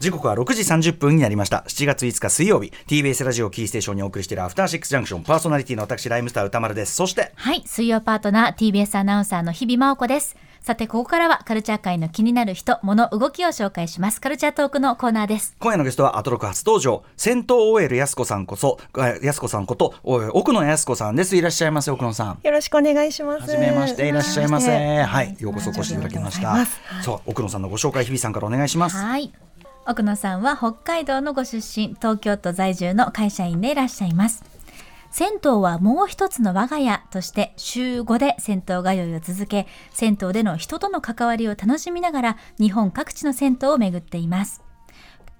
時刻は6時30分になりました。7月5日水曜日 TBS ラジオキーステーションにお送りしているアフターシックスジャンクション。パーソナリティの私ライムスター歌丸です。そしてはい水曜パートナー TBS アナウンサーの日々真央子です。さてここからはカルチャー界の気になる人物動きを紹介します。カルチャートークのコーナーです。今夜のゲストはアトロク初登場。戦闘 OL やすこさんこそやすこさんこと奥野やすこさんです。いらっしゃいませ奥野さん。よろしくお願いします。はじめましていらっしゃいませ。はいようこそお越しいただきました。そう奥野さんのご紹介日々さんからお願いします。はい奥野さんは北海道のご出身東京都在住の会社員でいらっしゃいます。銭湯はもう一つの我が家として週5で銭湯通いを続け銭湯での人との関わりを楽しみながら日本各地の銭湯を巡っています。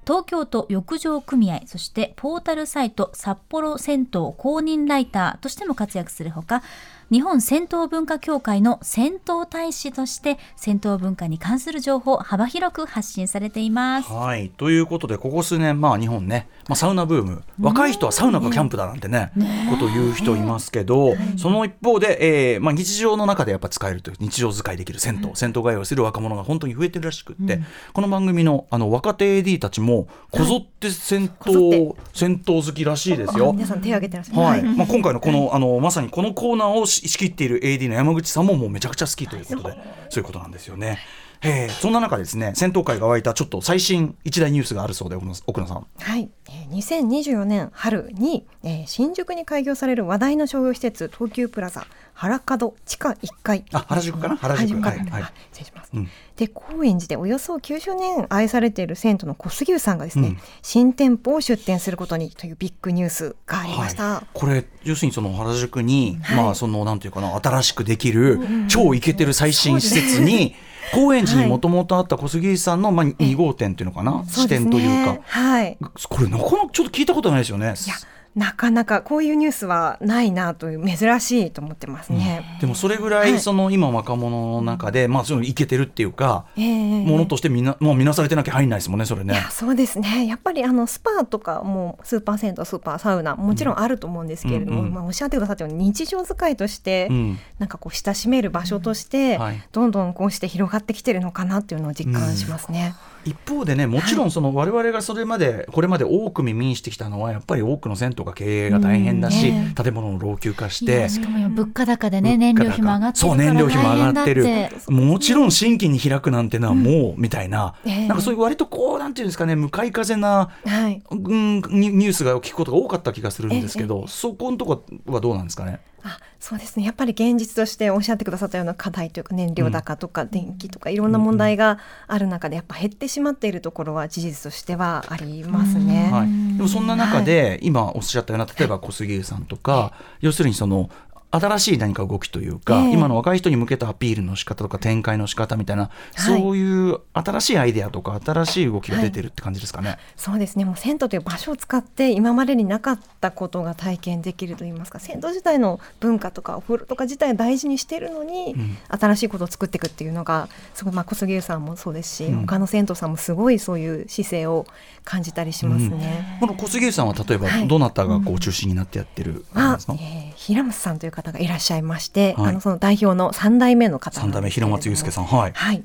東京都浴場組合そしてポータルサイト札幌銭湯公認ライターとしても活躍するほか日本銭湯文化協会の銭湯大使として銭湯文化に関する情報を幅広く発信されています。はい。ということでここ数年、まあ、日本ね、まあ、サウナブーム。若い人はサウナがキャンプだなんてね、ねことを言う人いますけど、ね、その一方で、えーまあ、日常の中でやっぱ使えるという日常使いできる銭湯、うん、銭湯通いをする若者が本当に増えてるらしくって、うん、この番組のあの若手 AD たちもこぞって銭湯、銭湯好きらしいですよ。皆さん手挙げてらっしゃる、はい。まあ、今回のこのあのまさにこのコーナーを仕切っている AD の山口さんももうめちゃくちゃ好きということでそういうことなんですよね。えー、そんな中ですね戦闘会が湧いたちょっと最新一大ニュースがあるそうで奥野さん。はい、えー、2024年春に、えー、新宿に開業される話題の商業施設東急プラザ原門地下1階。あ原宿かな？原宿。はい、はい、失礼します、うん、で高円寺でおよそ90年愛されている銭湯の小杉湯さんがですね、うん、新店舗を出店することにというビッグニュースがありました、はい、これ要するにその原宿に、はい、まあそのなんていうかな新しくできる、超イケてる最新施設に、高円寺にもともとあった小杉さんの、まあ、2号店っていうのかな、支店というか、はい、これなかなかちょっと聞いたことないですよね。なかなかこういうニュースはないなという珍しいと思ってますね、うん、でもそれぐらいその今若者の中で、まあそのいけてるっていうか、えー、ものとしてみんなもう見なされてなきゃ入んないですもんねそれね。そうですね。やっぱりあのスパとかもスーパー銭湯スーパーサウナもちろんあると思うんですけれども、うんうん、まあ、おっしゃってくださったように日常使いとして、うん、なんかこう親しめる場所として、はい、どんどんこうして広がってきてるのかなっていうのを実感しますね。一方でねもちろんその我々がそれまでこれまで多く耳にしてきたのはやっぱり多くの銭湯が経営が大変だし、ね、建物の老朽化してしかも物価高でね燃料費も上がってるそう燃料費も上がってる。もちろん新規に開くなんてのはもう、みたいな、なんかそういう割とこうなんていうんですかね向かい風な、はい。うん、ニュースが聞くことが多かった気がするんですけど、そこのとこはどうなんですかね？あそうですね。やっぱり現実としておっしゃってくださったような課題というか燃料高とか電気とかいろんな問題がある中でやっぱ減ってしまっているところは事実としてはありますね。はい、でもそんな中で、今おっしゃったような例えば小杉湯さんとか、要するにその新しい何か動きというか、えー、今の若い人に向けたアピールの仕方とか展開の仕方みたいな、はい、そういう新しいアイデアとか新しい動きが出てるって感じですかね。はい、そうですね。もう銭湯という場所を使って今までになかったことが体験できるといいますか銭湯自体の文化とかお風呂とか自体を大事にしているのに、うん、新しいことを作っていくっていうのがすごい、まあ、小杉さんもそうですし、うん、他の銭湯さんもすごいそういう姿勢を感じたりしますね。うん、この小杉さんは例えばどなたがこう中心になってやってるんですか、はい、えー、平松さんという方がいらっしゃいまして、はい、あのその代表の3代目の方3代目平松祐介さん。はい、はい。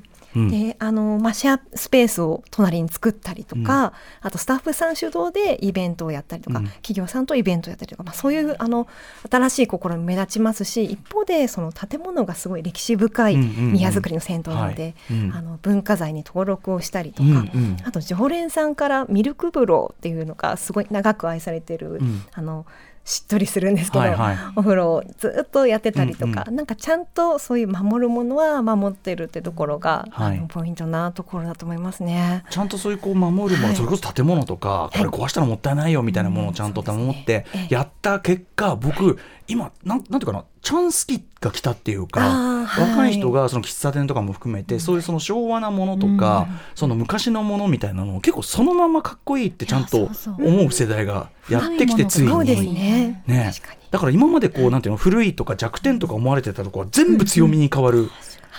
であのまあ、シェアスペースを隣に作ったりとか、うん、あとスタッフさん主導でイベントをやったりとか、うん、企業さんとイベントをやったりとか、まあ、そういうあの新しい試み目立ちますし一方でその建物がすごい歴史深い宮造りの銭湯なので、あの文化財に登録をしたりとか、うんうん、あと常連さんからミルク風呂っていうのがすごい長く愛されてる、あのしっとりするんですけど、はいはい、お風呂をずっとやってたりとか、うんうん、なんかちゃんとそういう守るものは守ってるってところが、はい、ポイントなところだと思いますね。ちゃんとそういうこう守るもの、はい、それこそ建物とか、これ壊したらもったいないよみたいなものをちゃんと守ってやった結果、僕今なんなんていうかなチャンス期が来たっていうか、はい、若い人がその喫茶店とかも含めて、そういうその昭和なものとか、うん、その昔のものみたいなのを結構そのままかっこいいってちゃんと思う世代がやってきてついに、ね。ね。だから今までこうなんていうの古いとか弱点とか思われてたところは全部強みに変わる。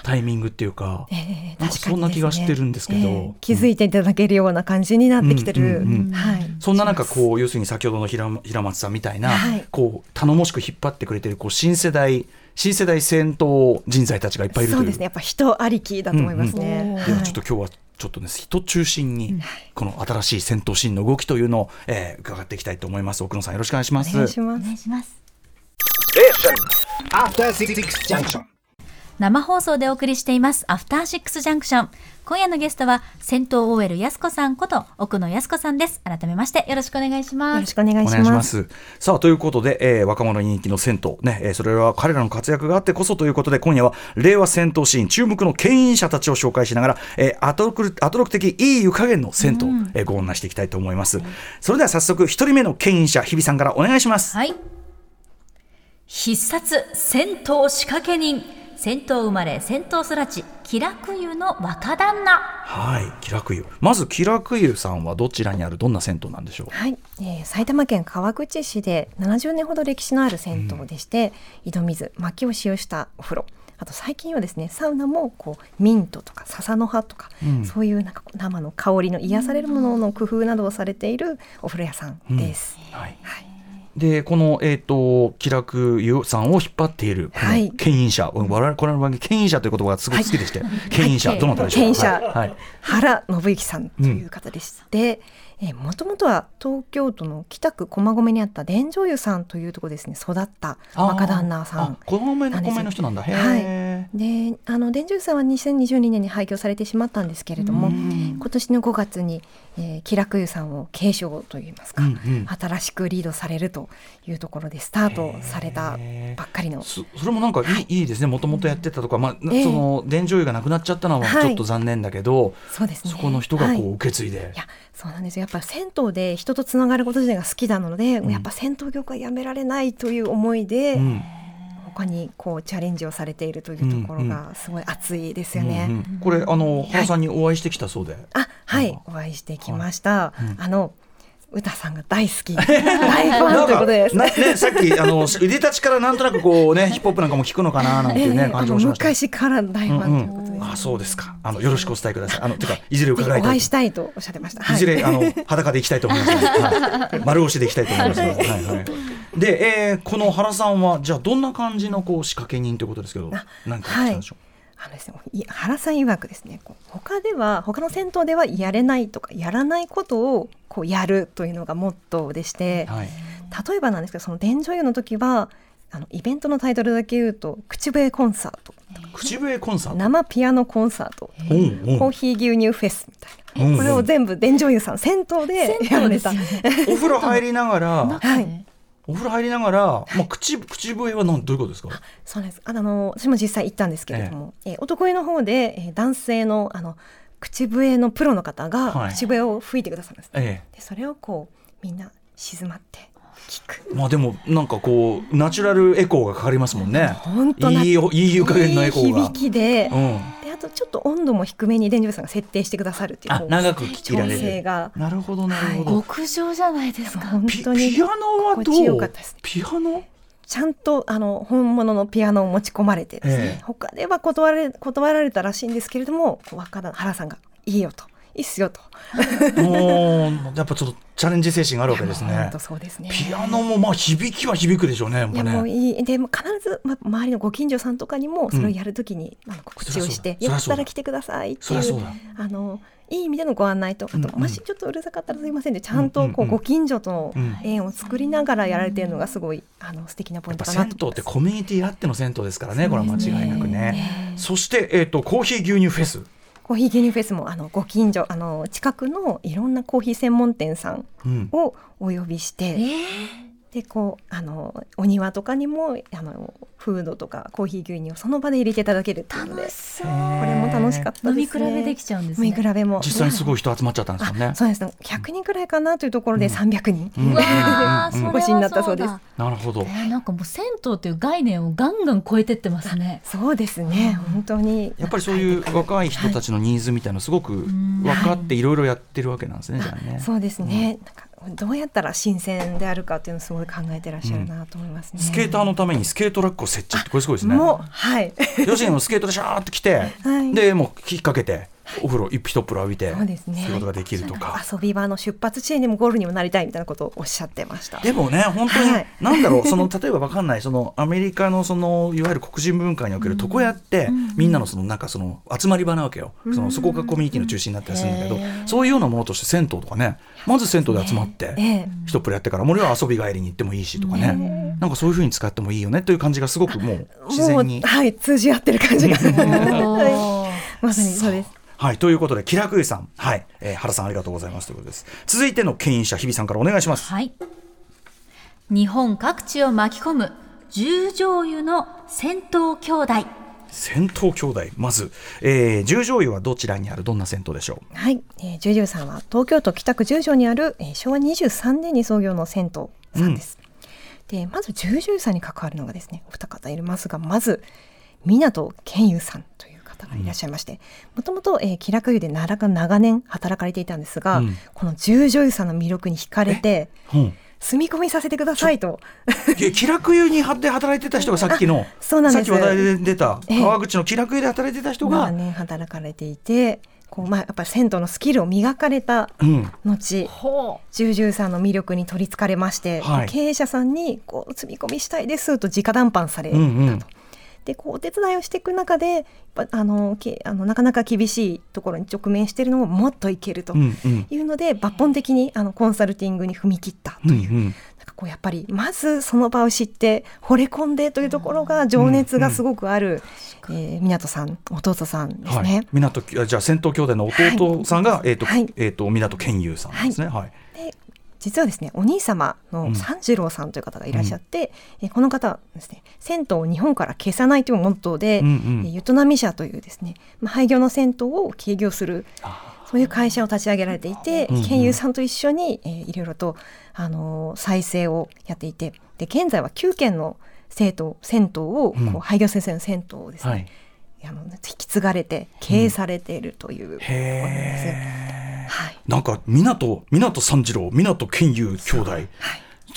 タイミングっていうか、えー、なんかそんな気がしてるんですけど、えー、気づいていただけるような感じになってきてる、そんな中こう要するに先ほどの平平松さんみたいな、はい、こう頼もしく引っ張ってくれてるこう新世代新世代戦闘人材たちがいっぱいいるそうですね。やっぱ人ありきだと思いますね、うんうん、ではちょっと今日はちょっとね人中心にこの新しい戦闘シーンの動きというのを、えー、伺っていきたいと思います。奥野さんよろしくお願いします。お願いします。お願いします。After Six Junction. 生放送でお送りしています。アフターシックスジャンクション今夜のゲストは戦闘 OL やすこさんこと奥野やすこさんです。改めましてよろしくお願いしよます。ろしくお願いししまます。す。さあということで、えー若者に人気の銭湯。ね、えーそれは彼らの活躍があってこそということで今夜は令和戦闘シーン注目の牽引者たちを紹介しながら、えーアトロクアトロク的いい湯加減の銭湯、えーご案内していきたいと思います。それでは早速一人目の牽引者日比さんからお願いします。はい。必殺戦闘仕掛け人戦闘生まれ戦闘育ち気楽湯の若旦那はい、気楽湯。まず気楽湯さんはどちらにあるどんな銭湯なんでしょう？はい、えー埼玉県川口市で70年ほど歴史のある銭湯でして、井戸水薪を使用したお風呂あと最近はですねサウナもこうミントとか笹の葉とか、うんそういうなんか生の香りの癒されるものの工夫などをされているお風呂屋さんです。はい。はいでこの、えー、と気楽湯さんを引っ張っているこはい。の牽引者、我々この番組牽引者という言葉がすごく好きでして、牽引者、はいどなたでしょうか？はいはい。原信之さんという方でして、えーもともとは東京都の北区駒込にあった伝城湯さんというところですね。育った若旦那さん。あこの米の人なんだ。へはい。え、であの伝城湯さんは2022年に廃業されてしまったんですけれどもうん今年の5月に、えー、気楽湯さんを継承といいますか、うんうん。新しくリードされるというところでスタートされたばっかりのそそれもなんかいい,、い、いですね。もともとやってたとか、まあええその伝承湯がなくなっちゃったのははい。ちょっと残念だけど、そうですね。そこの人がこうはい。受け継いで、いやそうなんですよ。やっぱ銭湯で人とつながること自体が好きなので、やっぱ銭湯業界やめられないという思いで、うん。他にこうチャレンジをされているというところがすごい熱いですよね。うんうんこれあの原さんにお会いしてきたそうで、あはい。なんお会いしてきました。うん。あの歌さんが大好き 大ファンということです。なね、さっきあの腕立ちからなんとなくこうね ヒップホップなんかも聞くのかななんていうね、ええ感じもしました。昔から大ファンということです。あそうですか。あのよろしくお伝えください。あのてかいずれ伺いたいお会いしたいとおっしゃってました。はいいずれあの裸で行きたいと思いますはい、丸押しで行きたいと思いますはいはい。で、えー、この原さんはじゃあどんな感じのこう仕掛け人ということですけどあ、何か聞いたんでしょう。あのですね、い原さん曰くですねこう他では他の銭湯ではやれないとかやらないことをこうやるというのがモットーでして、はい。例えばなんですけどその伝女優の時はあのイベントのタイトルだけ言うと口笛コンサート。口笛コンサート？生ピアノコンサート。コーヒー牛乳フェスみたいな、うんこれを全部伝女優さん銭湯でやられた、お風呂入りながら、はいお風呂入りながら、まあ口口笛はなんどういうことですか？そうですあの私も実際行ったんですけれども、えー男湯の方で、えー男性のあの口笛のプロの方がはい口笛を吹いてくださるんです、えでそれをこうみんな静まって聞くえ。まあでもなんかこうナチュラルエコーがかかりますもんね。本当ないいよいい湯加減のエコーが。いい響きで,、うん。とちょっと温度も低めに伝授さんが設定してくださるっていう長く聞きられる。が。なるほどなるほど。極上じゃないですか本ピ当に。ピアノはどう？ピアノ？ちゃんとあの本物のピアノを持ち込まれてですね、ええ。他では断られ断られたらしいんですけれども若田原さんが「いいよ」と「いいっすよ」ともうやっぱちょっとチャレンジ精神があるわけですね。そうですねピアノもまあ響きは響くでしょうね。やっぱいやもうね。いいでも必ず、ま、周りのご近所さんとかにもそれをやるときに、あの告知をして「そりゃそうだよかったら来てください」っていう。あのいい意味でのご案内とあと、うんうんもしちょっとうるさかったらすいませんでちゃんとこうんうんうんうご近所とのうん縁を作りながらやられているのがすごいあの素敵なポイントかなやっぱ銭湯。ってコミュニティあっての銭湯ですからね。これは間違いなくね。そしてえっとコーヒー牛乳フェス。コーヒー牛乳フェスもあのご近所あの近くのいろんなコーヒー専門店さんうん。をお呼びして、えでこうあのお庭とかにもあのフードとかコーヒー牛乳をその場で入れていただけるっていうので。楽しそう。これも楽しかった飲ですね。み比べできちゃうんです飲みね比べも。実際にすごい人集まっちゃったんですもんね。あ。そうです。ね100人くらいかなというところで300人、うん。うわーうん。うんそれはお越しになったそうです。だ。なるほど。え。ーなんかもう銭湯っていう概念をガンガン超えてってますね。そうですね。本当に。やっぱりそういう若い人たちのニーズみたいなのすごく分かっていろいろやってるわけなんですね。じゃあね。そうですね、なん。かどうやったら新鮮であるかっていうのをすごい考えてらっしゃるなと思いますね。スケーターのためにスケートラックを設置ってこれすごいですね。もうはい要するにスケートでシャーって来て、はいでもう引っ掛けてお風呂一一風呂浴びてそうですね。ことができるとか。遊び場の出発地点にもゴールにもなりたいみたいなことをおっしゃってました。でもね本当に、はい。なんだろうその例えばわかんないそのアメリカのそのいわゆる黒人文化における床屋って、みんなのそのなんかその集まり場なわけよ、そのそこがコミュニティの中心になったりするんだけど、そういうようなものとして銭湯とかねまず銭湯で集まって、ええ。一プレやってから森は遊び帰りに行ってもいいしとかね、なんかそういうふうに使ってもいいよねという感じがすごくもう自然に。はい通じ合ってる感じが。まさにそうです。はい、ということで、気楽湯さん、はい、えー原さんありがとうございますということです。続いての牽引者、日比さんからお願いします。はい。日本各地を巻き込む十条湯の銭湯兄弟。銭湯兄弟、まず、えー、十条湯はどちらにある、どんな銭湯でしょはい、えー、ジュジュさんは東京都北区十条にある、えー昭和23年に創業の銭湯さんです。でまず十条さんに関わるのがですねお二方いますがまず湊健優さんという方がいらっしゃいましてもともと気楽湯で長か長年働かれていたんですが、うん。この十条湯さんの魅力に惹かれてう。うん、住み込みさせてくださいと。え気楽湯にで働いてた人が さっきの、そうなんです。さっき話題で出た、ええ。川口の気楽湯で働いてた人が、長年働かれていてこう、まあ、やっぱり銭湯のスキルを磨かれたうん、後ほジュージューさんの魅力に取りつかれまして、はい。経営者さんにこう積み込みしたいですと直談判されたと。うんうんでこうお手伝いをしていく中でやっぱあのけあのなかなか厳しいところに直面しているのをもっといけるとうんうん。いうので、抜本的にあのコンサルティングに踏み切ったという、うんうん。なんかこうやっぱりまずその場を知って惚れ込んでというところが情熱がすごくある、えー湊さん弟さんですね。はい、港あじゃあ銭湯兄弟の弟さんが、えっ、と、はい。えっ、と港健優さんですね。はい。で実はですねお兄様うん。の三次郎さんという方がいらっしゃって、えーこの方はですね銭湯を日本から消さないというモットーで、うんうんえーゆとなみ社というですね、まあ、廃業の銭湯を営業するそういう会社を立ち上げられていて、うんうんさんと一緒に、えーいろいろと、あのー再生をやっていてで現在は9軒の生徒銭湯をこうん。う廃業先生の銭湯をですね、はい。あの引き継がれて経営されているという、へえ。はいなんか港港三次郎港健優兄弟。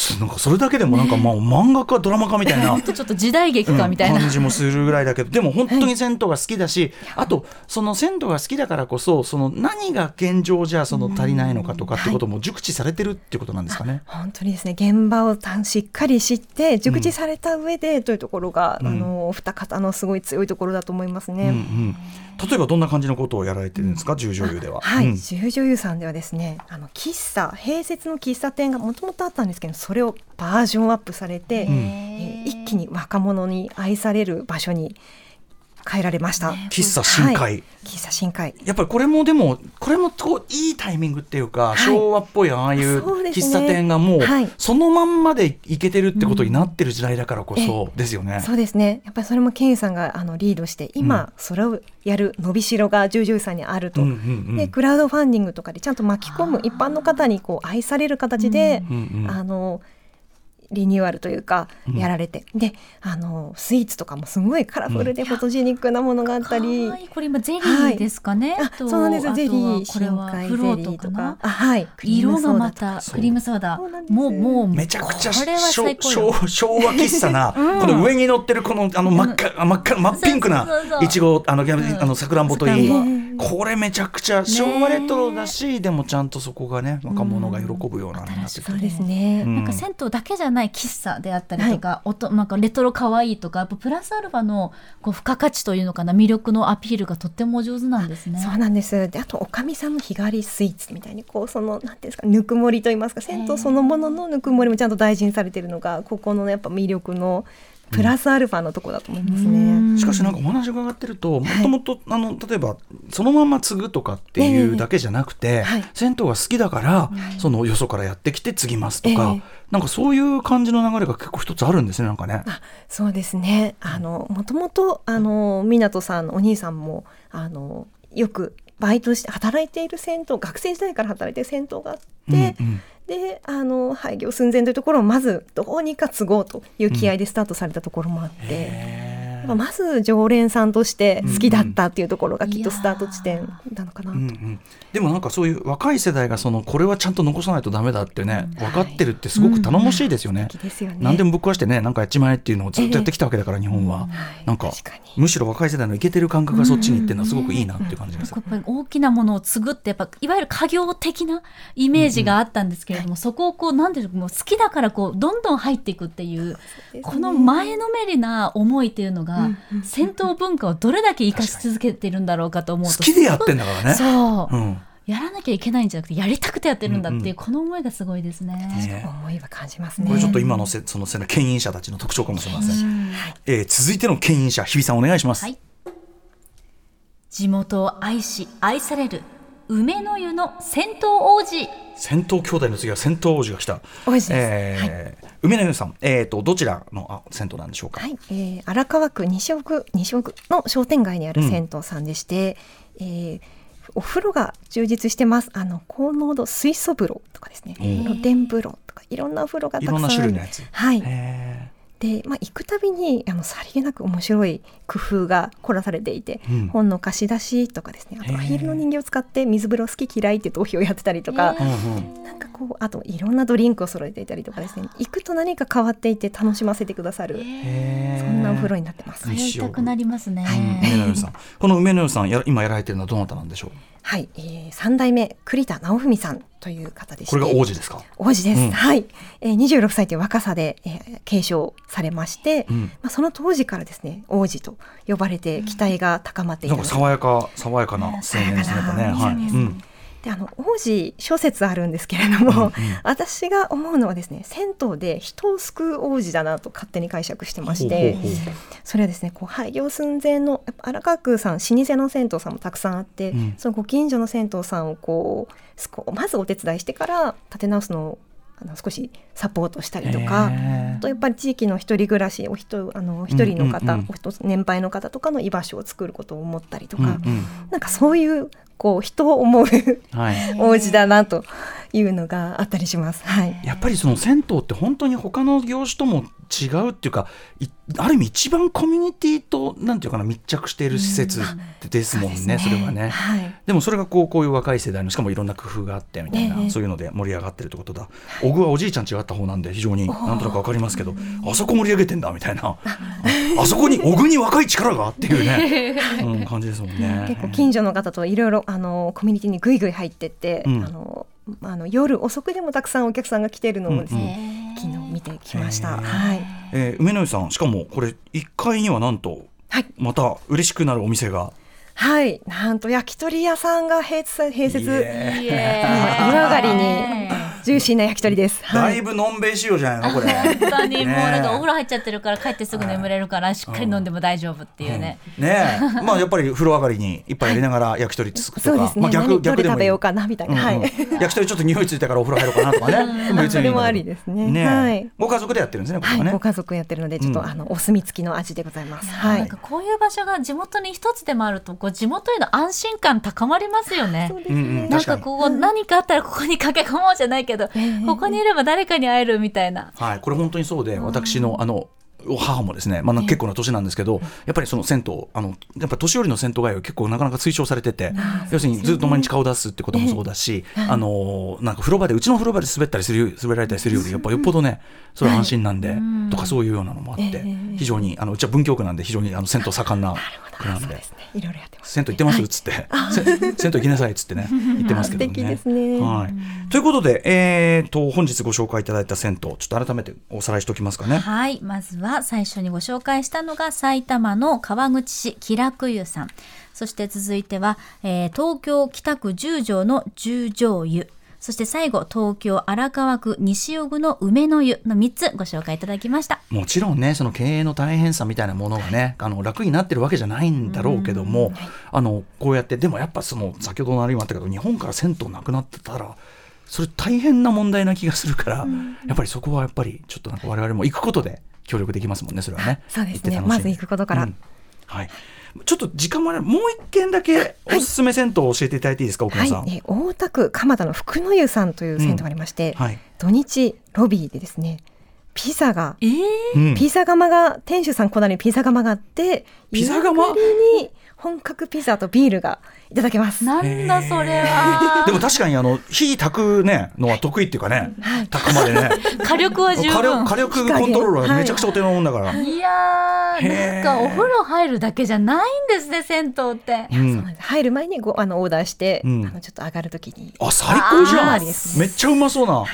ちょっとなんかそれだけでもなんかまあ漫画かドラマかみたいな。ちょっと時代劇かみたいな。感じもするぐらいだけど でも本当に銭湯が好きだし、あとその銭湯が好きだからこそその何が現状じゃその足りないのかとかってことも熟知されてるっていうことなんですかね。本当にですね現場をたしっかり知って熟知された上でというところが、うんあのお二方のすごい強いところだと思いますね。うんうん、例えばどんな感じのことをやられてるんですか？十女優では。はい、うん。十女優さんではですねあの喫茶併設の喫茶店がもともとあったんですけどそれをバージョンアップされて、うん。えー一気に若者に愛される場所に変えられました。喫茶深海、はい。喫茶深海。やっぱりこれもでもこれもこういいタイミングっていうか、い。昭和っぽいああいう喫茶店がもう、はい。そのまんまでいけてるってことになってる時代だからこそですよね。そうですね。やっぱりそれもケンさんがあのリードして今、それをやる伸びしろが十女優さんにあると。うんうんうんでクラウドファンディングとかでちゃんと巻き込む一般の方にこう愛される形で、うんうん。あのリニューアルというかやられて、であのスイーツとかもすごいカラフルでフォトジェニックなものがあったり、かわいい。これ今ゼリーですかね。あとそうなんですあとはゼリーこれは深海フローゼリーとトか。あはいクリーム色がまたクリームソーダ。もうもうめちゃくちゃこれは昭最高よ。昭昭和喫茶な、この上に乗ってるこのあの真っ赤、真っ赤真っピンクないちごあのあのさくらんぼといい、これめちゃくちゃ昭和レトロだし、でもちゃんとそこがね若者が喜ぶようなのになってくる。そうですね、うんなんか銭湯だけじゃない喫茶であったりとか、音なんかレトロ可愛いとかやっぱプラスアルファのこう付加価値というのかな魅力のアピールがとってもお上手なんですね。そうなんです。であとおかみさんの日替わりスイーツみたいにこうそのなんていうんですかぬくもりと言いますか銭湯そのもののぬくもりもちゃんと大事にされているのがここのやっぱ魅力のプラスアルファのところだと思いますね。しかしなんかお話伺ってるともともとあの例えばそのまま継ぐとかっていうだけじゃなくて、はい。銭湯が好きだから、そのよそからやってきて継ぎますとか、ええなんかそういう感じの流れが結構一つあるんですねなんかね。あそうですね。あのもともとあの湊さんのお兄さんもあのよくバイトして働いている銭湯学生時代から働いている銭湯があって、うんうん。であの廃業寸前というところをまずどうにか継ごうという気合でスタートされたところもあって、やっまあまず常連さんとして好きだったっていうところがきっとスタート地点なのかなと、うんうん、でもなんかそういう若い世代がそのこれはちゃんと残さないとダメだってね、分かってるってすごく頼もしいですよね。素敵ですよね。何でもぶっ壊してねなんかやっちまえっていうのをずっとやってきたわけだから、日本は、なんかむしろ若い世代のイケてる感覚がそっちに行ってるのはす。ごくいいなっていう感じがする。やっぱり大きなものを継ぐってやっぱいわゆる家業的なイメージがあったんですけれども、そこをこうなんていうのもう好きだからこうどんどん入っていくっていうこの前のめりな思いっていうのが、戦闘文化をどれだけ生かし続けてるんだろうかと思うと好きでやってんだからね。そう、うん。やらなきゃいけないんじゃなくてやりたくてやってるんだっていうこの思いがすごいですね。ね。思いは感じますね。これちょっと今のせそのせ牽引者たちの特徴かもしれません。えー続いての牽引者日比さんお願いします。はい。地元を愛し愛される梅の湯の戦闘王子戦闘兄弟の次は戦闘王子が来た。王子ですえー梅の湯さん、えっ、とどちらのあ銭湯なんでしょうか？はい、えー、荒川区西奥西奥の商店街にある銭湯さんでして、えーお風呂が充実してます。あの高濃度水素風呂とかですね、うん露天風呂とかいろんなお風呂がたくさんある。いろんな種類のやつはい。へで、まあ行くたびにあのさりげなく面白い工夫が凝らされていて、うん本の貸し出しとかですね、あとアヒルの人形を使って水風呂好き嫌いっていう投票をやってたりとか。なんかこうあといろんなドリンクを揃えていたりとかですね行くと何か変わっていて楽しませてくださるそんなお風呂になってます。通いたくなりますね。梅の湯さん、この梅の湯さんや今やられてるのはどなたなんでしょう？はい、えー、3代目栗田直文さんという方でして。これが王子ですか？王子です、うん。はい、えー、26歳という若さで、えー、継承されまして、うん。まあ、その当時からですね王子と呼ばれて期待が高まっていなんたので。か爽やか爽やかな青年ですね。はい。うんであの王子諸説あるんですけれども、私が思うのはですね銭湯で人を救う王子だなと勝手に解釈してましてそれはですねこう廃業寸前の荒川区さん老舗の銭湯さんもたくさんあって、うん。そのご近所の銭湯さんをこうまずお手伝いしてから立て直すのをあの少しサポートしたりとか。へー。あとやっぱり地域の一人暮らしお人あの一人の方、うんうんうんお人年配の方とかの居場所を作ることを思ったりとか、うんうん。なんかそういうこう人を思うはい。王子だなというのがあったりします。はい。やっぱりその銭湯って本当に他の業種とも違うっていうかいある意味一番コミュニティとなんていうかな密着している施設ですもんね,、それはね。はい。でもそれがこうこういう若い世代のしかもいろんな工夫があってみたいな、ええそういうので盛り上がってるってことだ。小具はおじいちゃん違った方なんで非常になんとなくわかりますけど、あそこ盛り上げてんだみたいな、ああそこに小具に若い力がっていうね、うん、感じですもんね。結構近所の方といろいろあのコミュニティにぐいぐい入ってって、うんあのあの夜遅くでもたくさんお客さんが来てるのをですね、昨日見てきました。はい。えー梅野井さんしかもこれ1階にはなんとはい。また嬉しくなるお店が。はい。なんと焼き鳥屋さんが併設併設湯上がりにジューシーな焼き鳥です。はいぶのんべい仕様じゃないのこれ。本当にもうなんかお風呂入っちゃってるから帰ってすぐ眠れるからしっかり飲んでも大丈夫っていうね。ねえ、まあやっぱり風呂上がりに一杯やりながら焼き鳥つくとか。まあ逆逆でもいいれ食べようかなみたいな。はい。うんうん焼き鳥ちょっと匂いついたからお風呂入ろうかなとかね。それもありですねはいご家族でやってるんですね、これはい。ご家族やってるので、ちょっと、うんあのお墨付きの味でございます。はいなんか。こういう場所が地元に一つでもあるとこう地元への安心感高まりますよね。そうです。なんかこう何かあったらここに駆け込もうじゃないけど、ここにいれば誰かに会えるみたいな。はい、これ本当にそうで、私のあの。お母もですね、まあ、結構な年なんですけど、やっぱりその銭湯あのやっぱ年寄りの銭湯街は結構なかなか推奨されてて、要するにずっと毎日顔出すってこともそうだし、あのなんか風呂場でうちの風呂場で滑ったりする滑られたりするよりやっぱよっぽどねそれは安心なんで、とかそういうようなのもあって、非常にあのうちは文京区なんで非常にあの銭湯盛んな区なんで。銭湯行ってますっつって、せ銭湯行きなさいっつってね 言ってますけどね。はい、ということで、えー、と本日ご紹介いただいた銭湯ちょっと改めておさらいしておきますかね。はい、まずは最初にご紹介したのが埼玉の川口市気楽湯さん。そして続いては、えー東京北区十条の十条湯。そして最後、東京荒川区西尾久の梅の湯の3つご紹介いただきました。もちろんねその経営の大変さみたいなものがねあの楽になってるわけじゃないんだろうけども、あのこうやってでもやっぱその先ほどのあれもあったけど日本から銭湯なくなってたらそれ大変な問題な気がするから、やっぱりそこはやっぱりちょっとなんか我々も行くことで協力できますもんねそれはね。そうですね。まず行くことから。ん。はい。ちょっと時間もあれもう一軒だけおすすめ銭湯を教えていただいていいですか、奥野さん。、はい。えー大田区蒲田の福の湯さんという銭湯がありまして、はい。土日ロビーでですねピザがえー、うん。ピザ窯が店主さんこだわりのピザ窯があってピザ窯？に本格ピザとビールがいただけます。なんだそれは。でも確かにあの火炊くねのは得意っていうかね、炊くまでね。火力は十火力分火力コントロールはめちゃくちゃお手のもんだから、いやーへー。なんかお風呂入るだけじゃないんですね銭湯って。うん。入る前にごあのオーダーして、うん。あのちょっと上がるときに。あ最高じゃん。めっちゃうまそうな、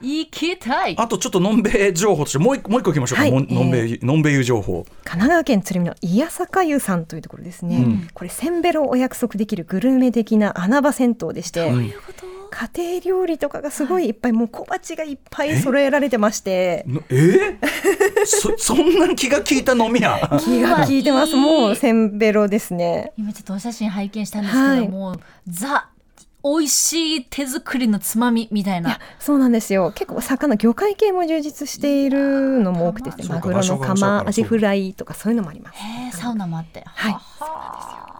行きたい。あとちょっとのんべえ情報としてもう一個もう一個いきましょうか、はい。のんべえのんべえ湯情報。神奈川県鶴見の伊谷坂湯さんというところですね、うん。これせんべろをお約束できるグルメ的な穴場銭湯でして、うんい。うこと家庭料理とかがすごいいっぱい、もう小鉢がいっぱい揃えられてまして。のえ？ー、そそんな気が利いた飲み屋。気が利いてます。もうせんべろですね。今ちょっとお写真拝見したんですけど、はい。もうザ美味しい手作りのつまみみたいいやなそうなんですよ。結構魚魚介系も充実しているのも多くてですねマグロの場所が場所だからカマアジフライとかそういうのもあります。へえサウナもあって。はい。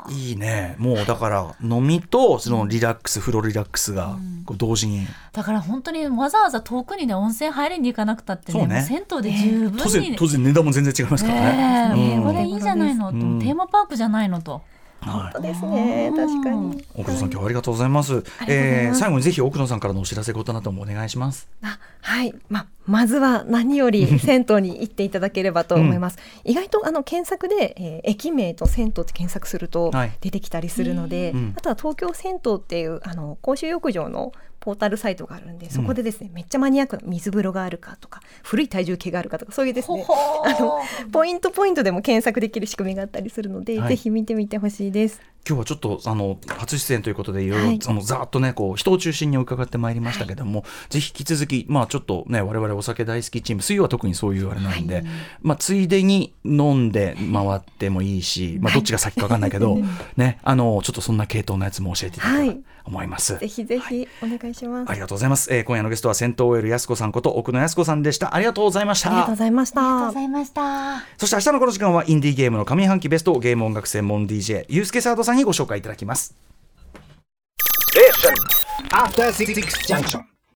いいね。もうだから飲みとそのリラックス風呂リラックスがこう同時に、だから本当にわざわざ遠くにね温泉入りに行かなくたってねそうね。銭湯で十分当然にね当然値段も全然違いますからね、ねえうん。これいいじゃないのと、うん。テーマパークじゃないのとはいそうですね。確かに。奥野さん今日はありがとうございます。えー最後にぜひ奥野さんからのお知らせことなどもお願いします。あはい、まあ、まずは何より銭湯に行っていただければと思います。意外とあの検索で、えー駅名と銭湯って検索するとはい。出てきたりするので、うん。あとは東京銭湯っていうあの公衆浴場のポータルサイトがあるんでそこでですね、めっちゃマニアックな水風呂があるかとか古い体重計があるかとかそういうですねほほー。あのポイントポイントでも検索できる仕組みがあったりするので、はい。ぜひ見てみてほしいです。今日はちょっとあの初出演ということでいろいろ、はのざーっとねこう人を中心に伺ってまいりましたけども、ぜひ引き続きまあちょっとね我々お酒大好きチーム水曜は特にそういうあれなんで、まあついでに飲んで回ってもいいし、まあどっちが先かわかんないけど、ねあのちょっとそんな系統のやつも教えていただければと思います。ぜひぜひお願いします。ありがとうございます。えー今夜のゲストは銭湯 OL やすこさんこと奥野やすこさんでした。ありがとうございましたありがとうご。ざいましたありがとうご。ざいましたそして明日のこの時間はインディーゲームの上半期ベストゲーム音楽専門 DJ ユースケサードさんにご紹介いただきます。After Six Junction.